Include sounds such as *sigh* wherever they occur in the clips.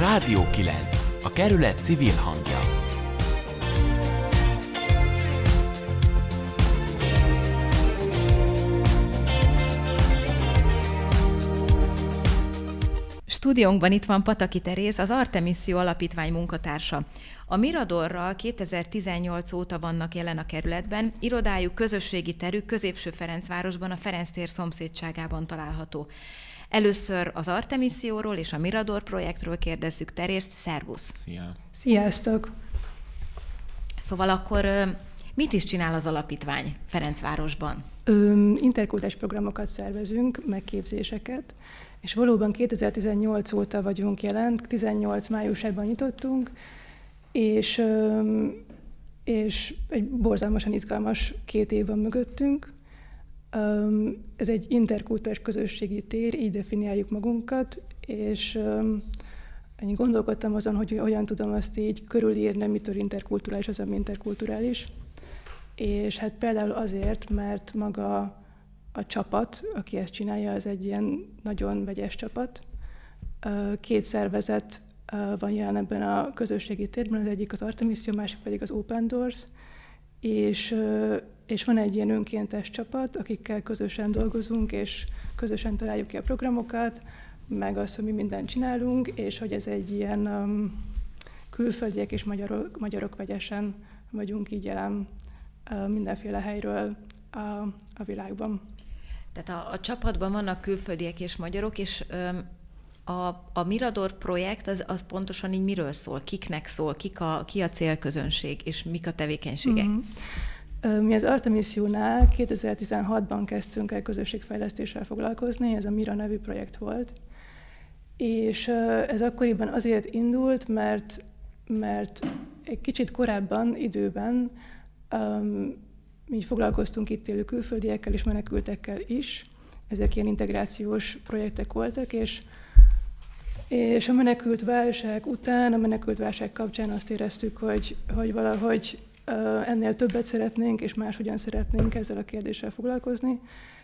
Rádió 9. A kerület civil hangja. Stúdiónkban itt van Pataki Teréz, az Artemisszió Alapítvány munkatársa. A Miradorral 2018 óta vannak jelen a kerületben, irodájuk közösségi terük Középső Ferencvárosban, a Ferenc tér szomszédságában található. Először az Artemisszióról és a Mirador projektről kérdezzük Terészt. Szervusz! Szia! Sziasztok! Szóval akkor mit is csinál az alapítvány Ferencvárosban? interkultúrás programokat szervezünk, megképzéseket, és valóban 2018 óta vagyunk jelent, 18 májusában nyitottunk, és, és egy borzalmasan izgalmas két év van mögöttünk. Ez egy interkultúrás közösségi tér, így definiáljuk magunkat, és én gondolkodtam azon, hogy hogyan tudom azt így körülírni, mitől interkulturális az, ami interkulturális. És hát például azért, mert maga a csapat, aki ezt csinálja, az egy ilyen nagyon vegyes csapat. Két szervezet van jelen ebben a közösségi térben, az egyik az Artemisia, a másik pedig az Open Doors, és, és van egy ilyen önkéntes csapat, akikkel közösen dolgozunk, és közösen találjuk ki a programokat, meg azt, hogy mi mindent csinálunk, és hogy ez egy ilyen um, külföldiek és magyarok, magyarok vegyesen vagyunk így jelen uh, mindenféle helyről a, a világban. Tehát a, a csapatban vannak külföldiek és magyarok, és a, a Mirador projekt az, az pontosan így miről szól? Kiknek szól? Kik a, ki a célközönség, és mik a tevékenységek? Mm-hmm. Mi az Artemisiónál 2016-ban kezdtünk el közösségfejlesztéssel foglalkozni, ez a Mira nevű projekt volt. És ez akkoriban azért indult, mert, mert egy kicsit korábban, időben mi foglalkoztunk itt élő külföldiekkel és menekültekkel is. Ezek ilyen integrációs projektek voltak, és és a menekült válság után, a menekült válság kapcsán azt éreztük, hogy, hogy valahogy ennél többet szeretnénk, és máshogyan szeretnénk ezzel a kérdéssel foglalkozni,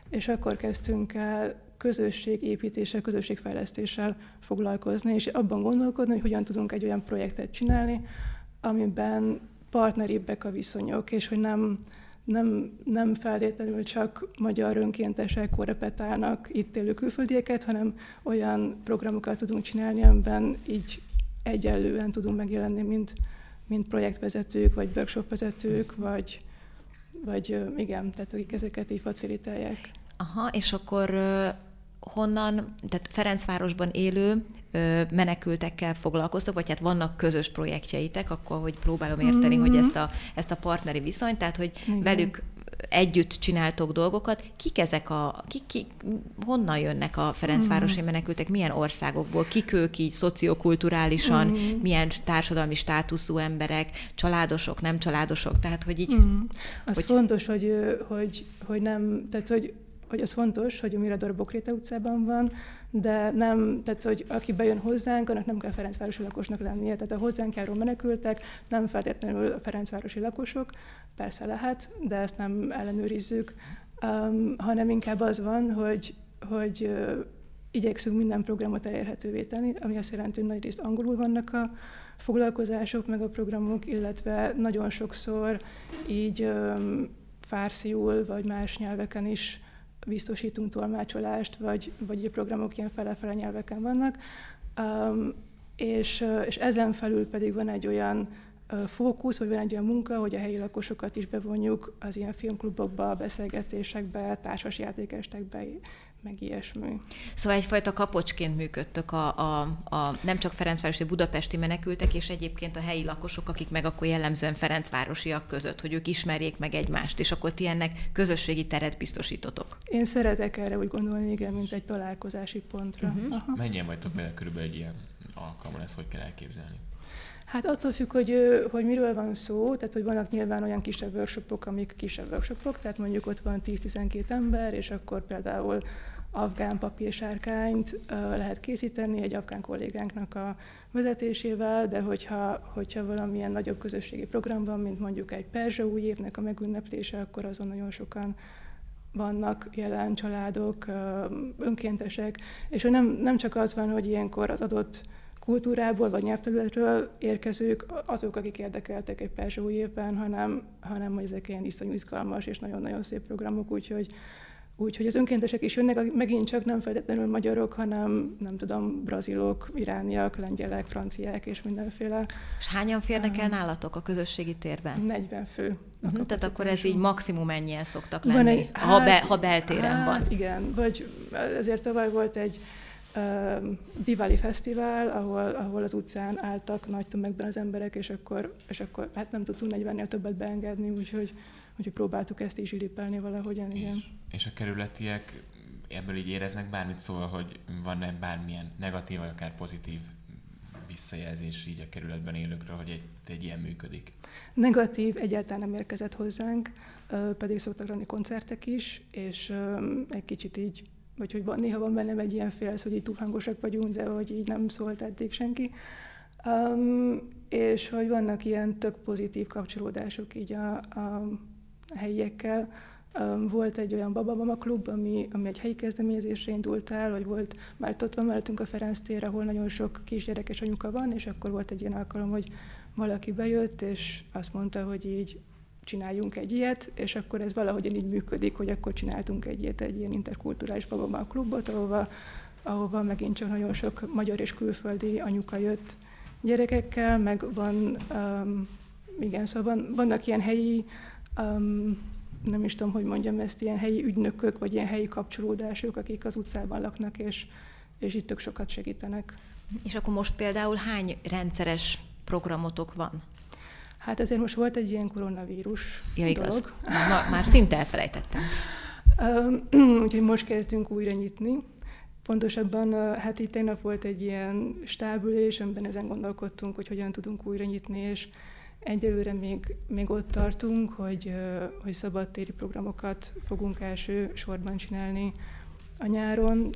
és akkor kezdtünk el közösségépítéssel, közösségfejlesztéssel foglalkozni, és abban gondolkodni, hogy hogyan tudunk egy olyan projektet csinálni, amiben partneribbek a viszonyok, és hogy nem, nem, nem feltétlenül csak magyar önkéntesek korrepetálnak itt élő külföldieket, hanem olyan programokat tudunk csinálni, amiben így egyenlően tudunk megjelenni, mint, mint projektvezetők, vagy workshopvezetők, vagy, vagy igen, tehát akik ezeket így facilitálják. Aha, és akkor honnan, tehát Ferencvárosban élő menekültekkel foglalkoztok, vagy hát vannak közös projektjeitek, akkor hogy próbálom érteni, mm-hmm. hogy ezt a, ezt a partneri viszonyt, tehát hogy Igen. velük együtt csináltok dolgokat. Kik ezek a, ki, ki, honnan jönnek a Ferencvárosi mm. menekültek, milyen országokból, kik ők így szociokulturálisan, mm. milyen társadalmi státuszú emberek, családosok, nem családosok, tehát hogy így... Mm. Az hogy... fontos, hogy, hogy, hogy nem, tehát hogy hogy az fontos, hogy a Mirador Bokréte utcában van, de nem, tehát hogy aki bejön hozzánk, annak nem kell Ferencvárosi lakosnak lennie. Tehát a hozzánk járó menekültek nem feltétlenül a Ferencvárosi lakosok, persze lehet, de ezt nem ellenőrizzük, um, hanem inkább az van, hogy, hogy uh, igyekszünk minden programot elérhetővé tenni, ami azt jelenti, hogy nagyrészt angolul vannak a foglalkozások, meg a programok, illetve nagyon sokszor így um, fársziul, vagy más nyelveken is biztosítunk tolmácsolást, vagy, vagy a programok ilyen fele-fele nyelveken vannak. Um, és, és ezen felül pedig van egy olyan fókusz, vagy van egy olyan munka, hogy a helyi lakosokat is bevonjuk az ilyen filmklubokba, beszélgetésekbe, társasjátékestekbe, meg ilyesmi. Szóval egyfajta kapocsként működtök a, a, a nem csak Ferencvárosi, budapesti menekültek, és egyébként a helyi lakosok, akik meg akkor jellemzően Ferencvárosiak között, hogy ők ismerjék meg egymást, és akkor ti ennek közösségi teret biztosítotok. Én szeretek erre úgy gondolni, igen, mint egy találkozási pontra. Uh-huh. Mennyien vagytok például körülbelül egy ilyen alkalommal, ezt hogy kell elképzelni? Hát attól függ, hogy, hogy miről van szó, tehát hogy vannak nyilván olyan kisebb workshopok, amik kisebb workshopok, tehát mondjuk ott van 10-12 ember, és akkor például afgán papírsárkányt lehet készíteni egy afgán kollégánknak a vezetésével, de hogyha, hogyha valamilyen nagyobb közösségi programban, mint mondjuk egy perzsa új évnek a megünneplése, akkor azon nagyon sokan vannak jelen családok, önkéntesek, és hogy nem, nem csak az van, hogy ilyenkor az adott kultúrából vagy nyelvterületről érkezők azok, akik érdekeltek egy perzsa új évben, hanem, hanem hogy ezek ilyen iszonyú izgalmas és nagyon-nagyon szép programok, úgyhogy Úgyhogy az önkéntesek is jönnek, megint csak nem feltétlenül magyarok, hanem nem tudom, brazilok, irániak, lengyelek, franciák és mindenféle. És hányan férnek el nálatok a közösségi térben? 40 fő. Uh-huh, tehát akkor ez így maximum ennyien szoktak lenni, Van egy, hát, ha, be, ha beltéren hát, van. igen, vagy ezért tavaly volt egy Divali Fesztivál, ahol, ahol az utcán álltak nagy tömegben az emberek, és akkor, és akkor hát nem tudtunk 40-nél többet beengedni, úgyhogy úgyhogy próbáltuk ezt is ilipelni valahogyan, igen. És, és a kerületiek ebből így éreznek bármit, szóval, hogy van-e bármilyen negatív, vagy akár pozitív visszajelzés így a kerületben élőkről, hogy egy, egy ilyen működik? Negatív egyáltalán nem érkezett hozzánk, pedig szoktak lenni koncertek is, és egy kicsit így, vagy hogy van, néha van bennem egy ilyen félsz, hogy így túl hangosak vagyunk, de hogy így nem szólt eddig senki. Um, és hogy vannak ilyen tök pozitív kapcsolódások így a, a helyiekkel. Volt egy olyan Bababama klub, ami, ami egy helyi kezdeményezésre indult el, vagy volt, már ott van mellettünk a Ferenc tér, ahol nagyon sok kisgyerekes anyuka van, és akkor volt egy ilyen alkalom, hogy valaki bejött, és azt mondta, hogy így csináljunk egy ilyet, és akkor ez valahogyan így működik, hogy akkor csináltunk egy ilyet, egy ilyen interkulturális Bababama klubot, ahova, ahova megint csak nagyon sok magyar és külföldi anyuka jött gyerekekkel, meg van, um, igen, szóval van, vannak ilyen helyi um, nem is tudom, hogy mondjam ezt, ilyen helyi ügynökök, vagy ilyen helyi kapcsolódások, akik az utcában laknak, és, és itt tök sokat segítenek. És akkor most például hány rendszeres programotok van? Hát ezért most volt egy ilyen koronavírus ja, igaz. dolog. Ma, már szinte elfelejtettem. *clears throat* Úgyhogy most kezdünk újra nyitni. Pontosabban, hát itt tegnap volt egy ilyen stábülés, amiben ezen gondolkodtunk, hogy hogyan tudunk újra nyitni, és Egyelőre még, még ott tartunk, hogy, hogy szabadtéri programokat fogunk első sorban csinálni a nyáron,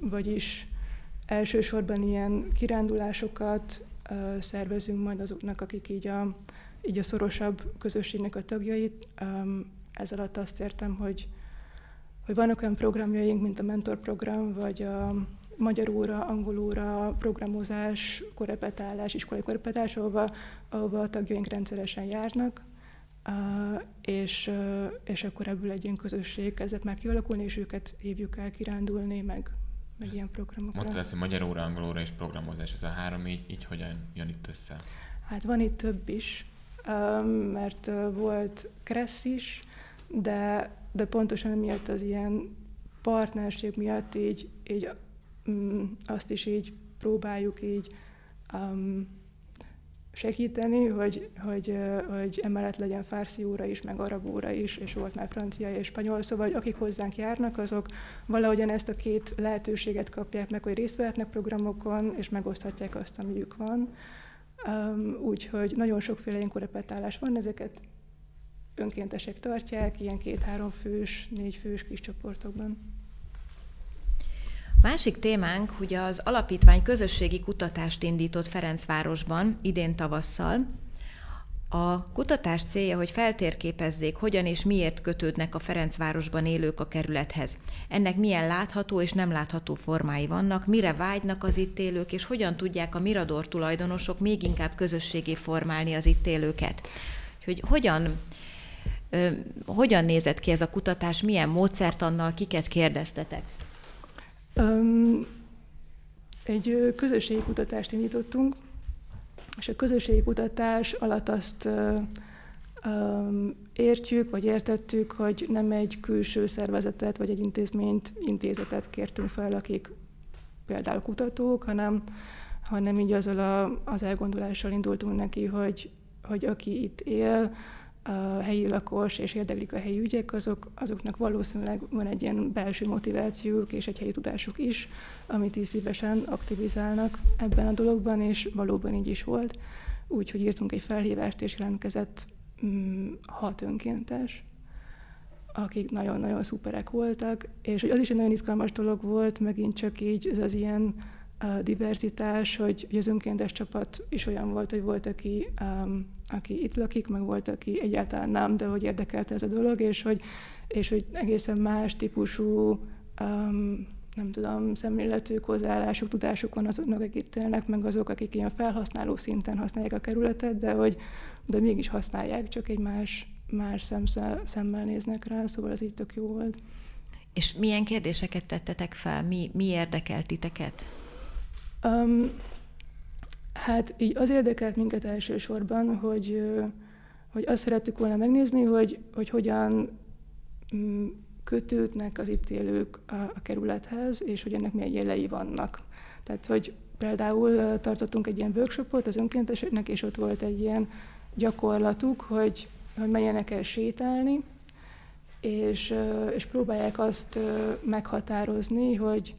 vagyis elsősorban ilyen kirándulásokat szervezünk majd azoknak, akik így a, így a szorosabb közösségnek a tagjait. Ez alatt azt értem, hogy, hogy vannak olyan programjaink, mint a mentorprogram, vagy a, magyar óra, angol óra, programozás, korepetálás, iskolai korepetálás, ahova, ahova a tagjaink rendszeresen járnak, és, és akkor ebből egy ilyen közösség kezdett már kialakulni, és őket hívjuk el kirándulni, meg, meg ilyen programokra. Hogy magyar óra, angol óra és programozás, ez a három így, így hogyan jön itt össze? Hát van itt több is, mert volt Kressz is, de, de pontosan emiatt az ilyen partnerség miatt így, így Mm, azt is így próbáljuk így um, segíteni, hogy, hogy, hogy emellett legyen fárszi óra is, meg arab óra is, és volt már francia és spanyol, szóval akik hozzánk járnak, azok valahogyan ezt a két lehetőséget kapják meg, hogy részt vehetnek programokon, és megoszthatják azt, amiük van. Um, úgyhogy nagyon sokféle ilyen korepetálás van, ezeket önkéntesek tartják, ilyen két-három fős, négy fős kis csoportokban. Másik témánk, hogy az alapítvány közösségi kutatást indított Ferencvárosban idén tavasszal. A kutatás célja, hogy feltérképezzék, hogyan és miért kötődnek a Ferencvárosban élők a kerülethez. Ennek milyen látható és nem látható formái vannak, mire vágynak az itt élők, és hogyan tudják a Mirador tulajdonosok még inkább közösségé formálni az itt élőket. Hogy hogyan, hogyan nézett ki ez a kutatás, milyen módszertannal, kiket kérdeztetek? Egy közösségi kutatást indítottunk, és a közösségi kutatás alatt azt értjük, vagy értettük, hogy nem egy külső szervezetet, vagy egy intézményt, intézetet kértünk fel, akik például kutatók, hanem, hanem így azzal a, az elgondolással indultunk neki, hogy, hogy aki itt él, a helyi lakos és érdeklik a helyi ügyek, azok, azoknak valószínűleg van egy ilyen belső motivációjuk és egy helyi tudásuk is, amit is szívesen aktivizálnak ebben a dologban, és valóban így is volt. Úgyhogy írtunk egy felhívást, és jelentkezett mm, hat önkéntes, akik nagyon-nagyon szuperek voltak, és hogy az is egy nagyon izgalmas dolog volt, megint csak így ez az ilyen diverzitás, hogy, hogy az önkéntes csapat is olyan volt, hogy volt, aki, um, aki itt lakik, meg volt, aki egyáltalán nem, de hogy érdekelte ez a dolog, és hogy, és hogy egészen más típusú um, nem tudom, szemléletük, hozzáállásuk, tudásuk van azoknak, akik élnek, meg azok, akik ilyen felhasználó szinten használják a kerületet, de hogy de mégis használják, csak egy más, más szemszel, szemmel néznek rá, szóval ez így tök jó volt. És milyen kérdéseket tettetek fel? Mi, mi érdekelt titeket? Um, hát így az érdekelt minket elsősorban, hogy, hogy azt szerettük volna megnézni, hogy, hogy hogyan mm, kötődnek az itt élők a, a kerülethez, és hogy ennek milyen jelei vannak. Tehát, hogy például tartottunk egy ilyen workshopot az önkénteseknek, és ott volt egy ilyen gyakorlatuk, hogy, hogy menjenek el sétálni, és, és próbálják azt meghatározni, hogy,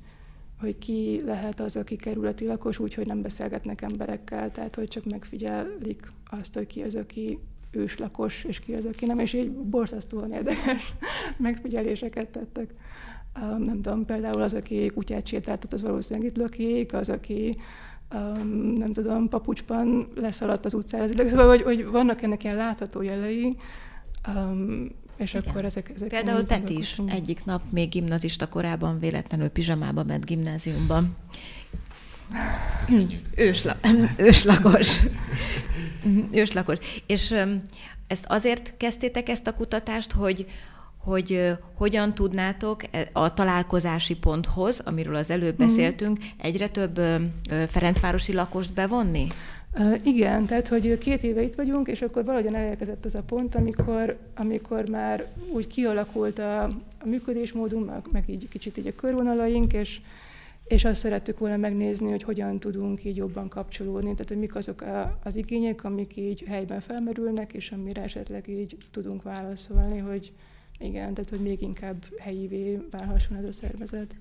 hogy ki lehet az, aki kerületi lakos, úgyhogy nem beszélgetnek emberekkel, tehát hogy csak megfigyelik azt, hogy ki az, aki őslakos, és ki az, aki nem, és így borzasztóan érdekes *laughs* megfigyeléseket tettek. Um, nem tudom, például az, aki kutyát sétáltat, az valószínűleg itt lakik, az, aki um, nem tudom, papucsban leszaladt az utcára. Szóval, hogy, hogy vannak ennek ilyen látható jelei, um, és Igen. akkor ezek, ezek Például Peti is egyik nap még gimnazista korában véletlenül pizsamába ment gimnáziumban. *clears throat* Ősla, *clears throat* őslakos. *clears throat* őslakos. És ezt azért kezdtétek ezt a kutatást, hogy, hogy hogyan tudnátok e, a találkozási ponthoz, amiről az előbb mhm. beszéltünk, egyre több Ferencvárosi lakost bevonni? Igen, tehát hogy két éve itt vagyunk, és akkor valahogyan elérkezett az a pont, amikor, amikor már úgy kialakult a, a működésmódunk, meg, meg így kicsit így a körvonalaink, és, és azt szerettük volna megnézni, hogy hogyan tudunk így jobban kapcsolódni, tehát hogy mik azok a, az igények, amik így helyben felmerülnek, és amire esetleg így tudunk válaszolni, hogy igen, tehát hogy még inkább helyivé válhasson ez a szervezet.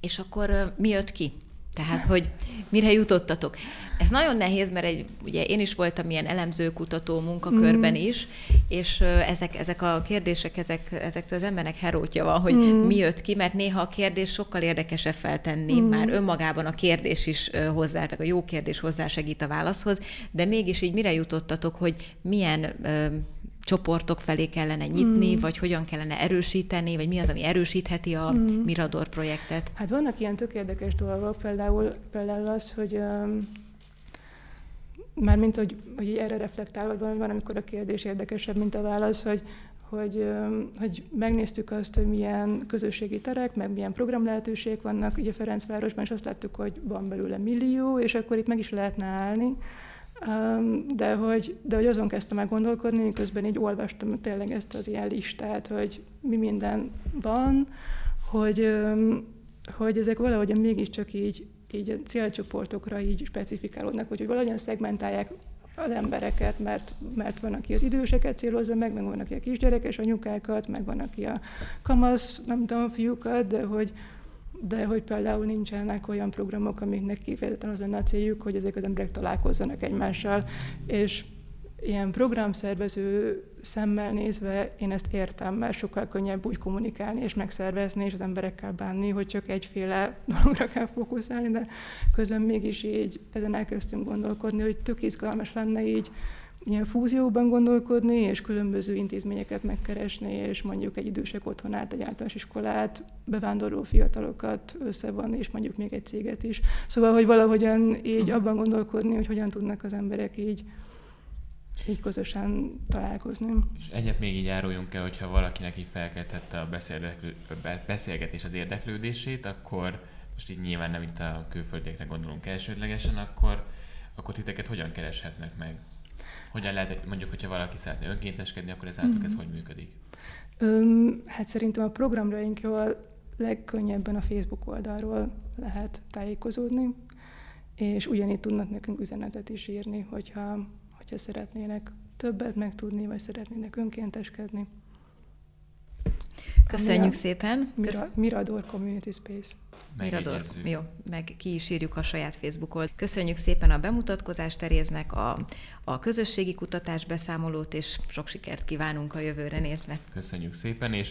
És akkor mi jött ki? Tehát, hogy mire jutottatok. Ez nagyon nehéz, mert egy, ugye én is voltam ilyen elemző kutató munkakörben mm. is, és ezek, ezek a kérdések, ezek, ezektől az embernek herótja van, hogy mm. mi jött ki, mert néha a kérdés sokkal érdekesebb feltenni, mm. már önmagában a kérdés is hozzá, a jó kérdés hozzá segít a válaszhoz, de mégis így mire jutottatok, hogy milyen csoportok felé kellene nyitni, mm. vagy hogyan kellene erősíteni, vagy mi az, ami erősítheti a mm. Mirador projektet? Hát vannak ilyen tök érdekes dolgok, például, például az, hogy um, mármint, hogy, hogy erre reflektálva van, van, amikor a kérdés érdekesebb, mint a válasz, hogy, hogy, hogy megnéztük azt, hogy milyen közösségi terek, meg milyen programlehetőségek vannak, ugye Ferencvárosban, és azt láttuk, hogy van belőle millió, és akkor itt meg is lehetne állni de hogy, de hogy azon kezdtem meg gondolkodni, miközben így olvastam tényleg ezt az ilyen listát, hogy mi minden van, hogy, hogy ezek valahogyan mégiscsak így, így a célcsoportokra így specifikálódnak, hogy, hogy valahogyan szegmentálják az embereket, mert, mert van, aki az időseket célozza meg, meg van, aki a kisgyerekes anyukákat, meg van, aki a kamasz, nem tudom, fiúkat, de hogy, de hogy például nincsenek olyan programok, amiknek kifejezetten az lenne a céljuk, hogy ezek az emberek találkozzanak egymással, és ilyen programszervező szemmel nézve én ezt értem, mert sokkal könnyebb úgy kommunikálni és megszervezni, és az emberekkel bánni, hogy csak egyféle *laughs* dologra kell fókuszálni, de közben mégis így ezen elkezdtünk gondolkodni, hogy tök izgalmas lenne így ilyen fúzióban gondolkodni, és különböző intézményeket megkeresni, és mondjuk egy idősek otthonát, egy általános iskolát, bevándorló fiatalokat összevonni, és mondjuk még egy céget is. Szóval, hogy valahogyan így abban gondolkodni, hogy hogyan tudnak az emberek így így közösen találkozni. És egyet még így áruljunk el, hogyha valakinek így felkeltette a beszélgetés az érdeklődését, akkor most így nyilván nem itt a külföldiekre gondolunk elsődlegesen, akkor, akkor titeket hogyan kereshetnek meg? Hogyan lehet, mondjuk, hogyha valaki szeretne önkénteskedni, akkor ez állatok mm-hmm. ez hogy működik? Öm, hát szerintem a programjainkról legkönnyebben a Facebook oldalról lehet tájékozódni, és ugyanígy tudnak nekünk üzenetet is írni, hogyha, hogyha szeretnének többet megtudni, vagy szeretnének önkénteskedni. Köszönjük szépen. Mira, Mirador Community Space. Mirador, jó, meg ki is írjuk a saját Facebookot. Köszönjük szépen a bemutatkozást Teréznek, a, a közösségi kutatás beszámolót, és sok sikert kívánunk a jövőre nézve. Köszönjük szépen, és